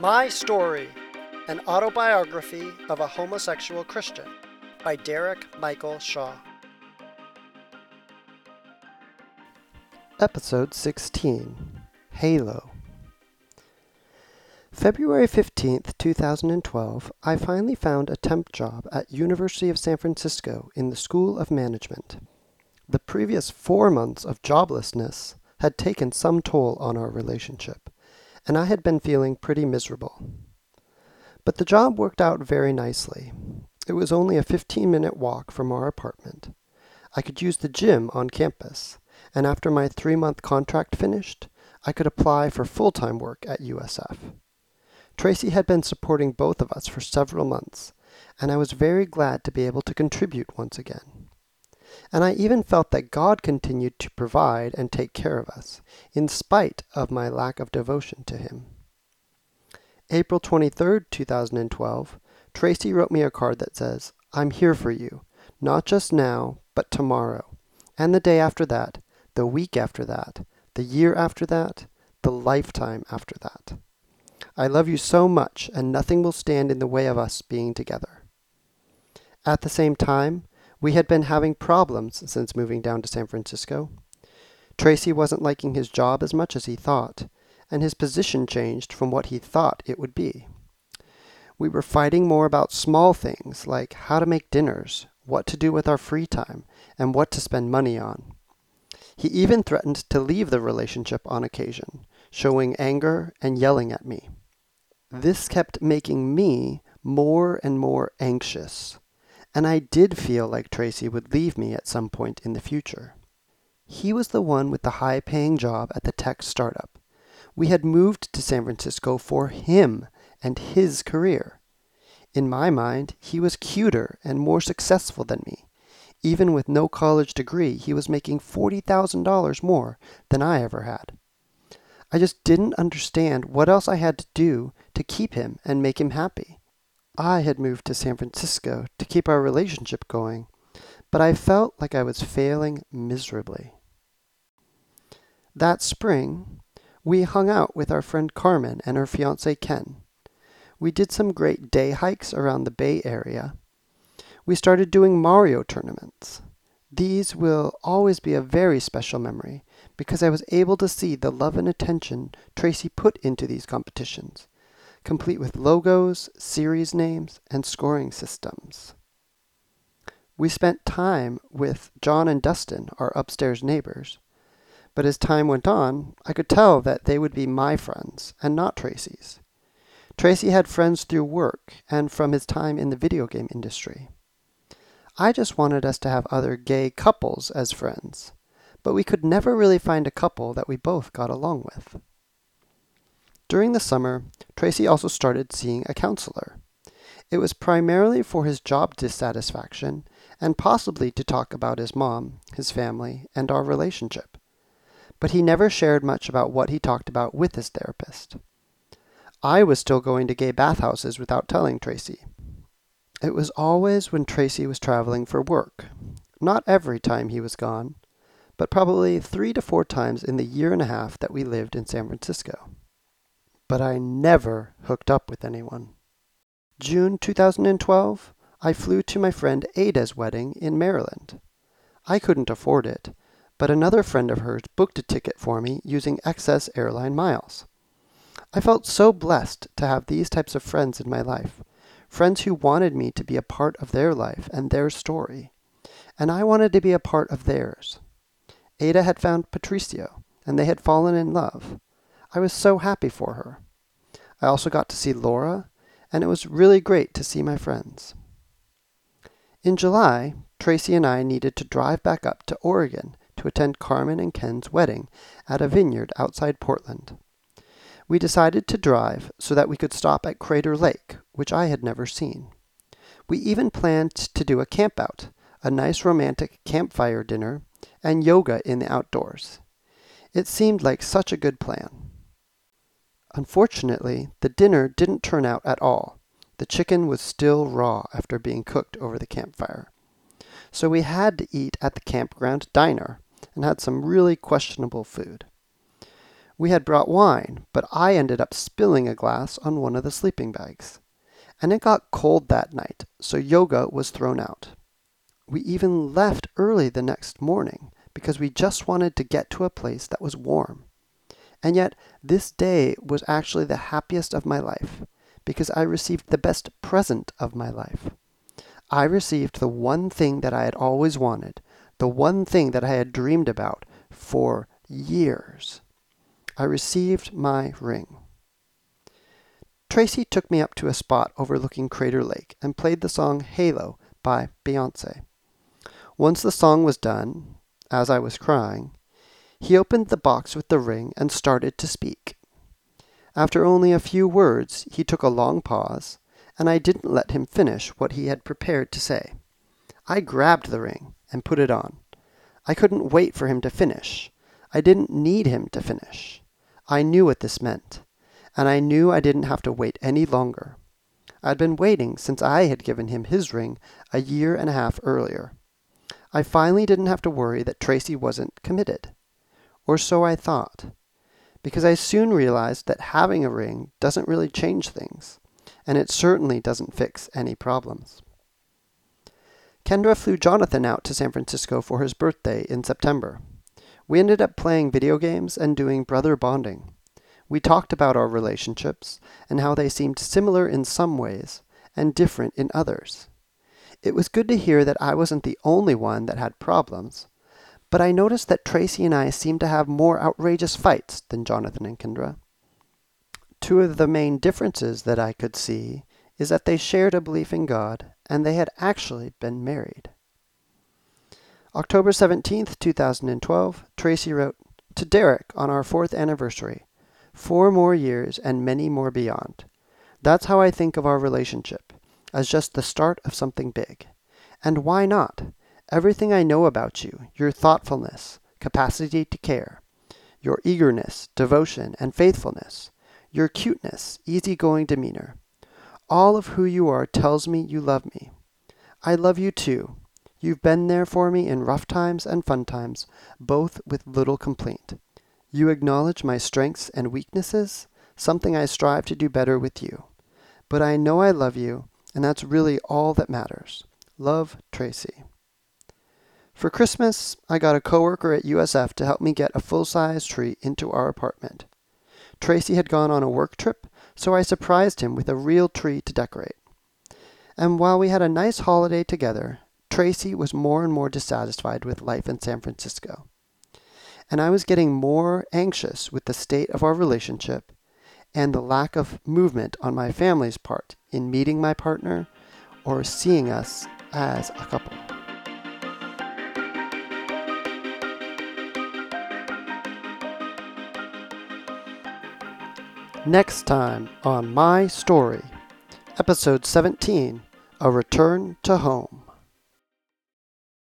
My Story An Autobiography of a Homosexual Christian by Derek Michael Shaw. Episode 16 Halo. February 15th, 2012, I finally found a temp job at University of San Francisco in the School of Management. The previous four months of joblessness had taken some toll on our relationship and I had been feeling pretty miserable. But the job worked out very nicely. It was only a 15 minute walk from our apartment. I could use the gym on campus, and after my three month contract finished, I could apply for full time work at USF. Tracy had been supporting both of us for several months, and I was very glad to be able to contribute once again. And I even felt that God continued to provide and take care of us, in spite of my lack of devotion to Him. April 23, 2012, Tracy wrote me a card that says, I'm here for you, not just now, but tomorrow, and the day after that, the week after that, the year after that, the lifetime after that. I love you so much, and nothing will stand in the way of us being together. At the same time, we had been having problems since moving down to San Francisco. Tracy wasn't liking his job as much as he thought, and his position changed from what he thought it would be. We were fighting more about small things like how to make dinners, what to do with our free time, and what to spend money on. He even threatened to leave the relationship on occasion, showing anger and yelling at me. This kept making me more and more anxious and I did feel like Tracy would leave me at some point in the future. He was the one with the high paying job at the tech startup. We had moved to San Francisco for him and his career. In my mind, he was cuter and more successful than me. Even with no college degree, he was making $40,000 more than I ever had. I just didn't understand what else I had to do to keep him and make him happy. I had moved to San Francisco to keep our relationship going, but I felt like I was failing miserably. That spring, we hung out with our friend Carmen and her fiance Ken. We did some great day hikes around the Bay Area. We started doing Mario tournaments. These will always be a very special memory because I was able to see the love and attention Tracy put into these competitions complete with logos, series names, and scoring systems. We spent time with John and Dustin, our upstairs neighbors. But as time went on, I could tell that they would be my friends and not Tracy's. Tracy had friends through work and from his time in the video game industry. I just wanted us to have other gay couples as friends, but we could never really find a couple that we both got along with. During the summer, Tracy also started seeing a counselor. It was primarily for his job dissatisfaction and possibly to talk about his mom, his family, and our relationship. But he never shared much about what he talked about with his therapist. I was still going to gay bathhouses without telling Tracy. It was always when Tracy was traveling for work. Not every time he was gone, but probably three to four times in the year and a half that we lived in San Francisco but I never hooked up with anyone. June 2012, I flew to my friend Ada's wedding in Maryland. I couldn't afford it, but another friend of hers booked a ticket for me using excess airline miles. I felt so blessed to have these types of friends in my life, friends who wanted me to be a part of their life and their story, and I wanted to be a part of theirs. Ada had found Patricio, and they had fallen in love. I was so happy for her. I also got to see Laura, and it was really great to see my friends. In July, Tracy and I needed to drive back up to Oregon to attend Carmen and Ken's wedding at a vineyard outside Portland. We decided to drive so that we could stop at Crater Lake, which I had never seen. We even planned to do a campout, a nice romantic campfire dinner, and yoga in the outdoors. It seemed like such a good plan. Unfortunately, the dinner didn't turn out at all. The chicken was still raw after being cooked over the campfire. So we had to eat at the campground diner and had some really questionable food. We had brought wine, but I ended up spilling a glass on one of the sleeping bags. And it got cold that night, so yoga was thrown out. We even left early the next morning because we just wanted to get to a place that was warm. And yet, this day was actually the happiest of my life because I received the best present of my life. I received the one thing that I had always wanted, the one thing that I had dreamed about for years. I received my ring. Tracy took me up to a spot overlooking Crater Lake and played the song Halo by Beyonce. Once the song was done, as I was crying, he opened the box with the ring and started to speak. After only a few words, he took a long pause, and I didn't let him finish what he had prepared to say. I grabbed the ring and put it on. I couldn't wait for him to finish. I didn't need him to finish. I knew what this meant, and I knew I didn't have to wait any longer. I'd been waiting since I had given him his ring a year and a half earlier. I finally didn't have to worry that Tracy wasn't committed. Or so I thought. Because I soon realized that having a ring doesn't really change things, and it certainly doesn't fix any problems. Kendra flew Jonathan out to San Francisco for his birthday in September. We ended up playing video games and doing brother bonding. We talked about our relationships and how they seemed similar in some ways and different in others. It was good to hear that I wasn't the only one that had problems, but I noticed that Tracy and I seemed to have more outrageous fights than Jonathan and Kendra. Two of the main differences that I could see is that they shared a belief in God and they had actually been married. October 17th, 2012, Tracy wrote, To Derek on our fourth anniversary, four more years and many more beyond. That's how I think of our relationship, as just the start of something big. And why not? Everything I know about you, your thoughtfulness, capacity to care, your eagerness, devotion, and faithfulness, your cuteness, easygoing demeanor, all of who you are tells me you love me. I love you too. You've been there for me in rough times and fun times, both with little complaint. You acknowledge my strengths and weaknesses, something I strive to do better with you. But I know I love you, and that's really all that matters. Love, Tracy. For Christmas, I got a coworker at USF to help me get a full-size tree into our apartment. Tracy had gone on a work trip, so I surprised him with a real tree to decorate. And while we had a nice holiday together, Tracy was more and more dissatisfied with life in San Francisco. And I was getting more anxious with the state of our relationship and the lack of movement on my family's part in meeting my partner or seeing us as a couple. Next time on My Story, Episode 17 A Return to Home.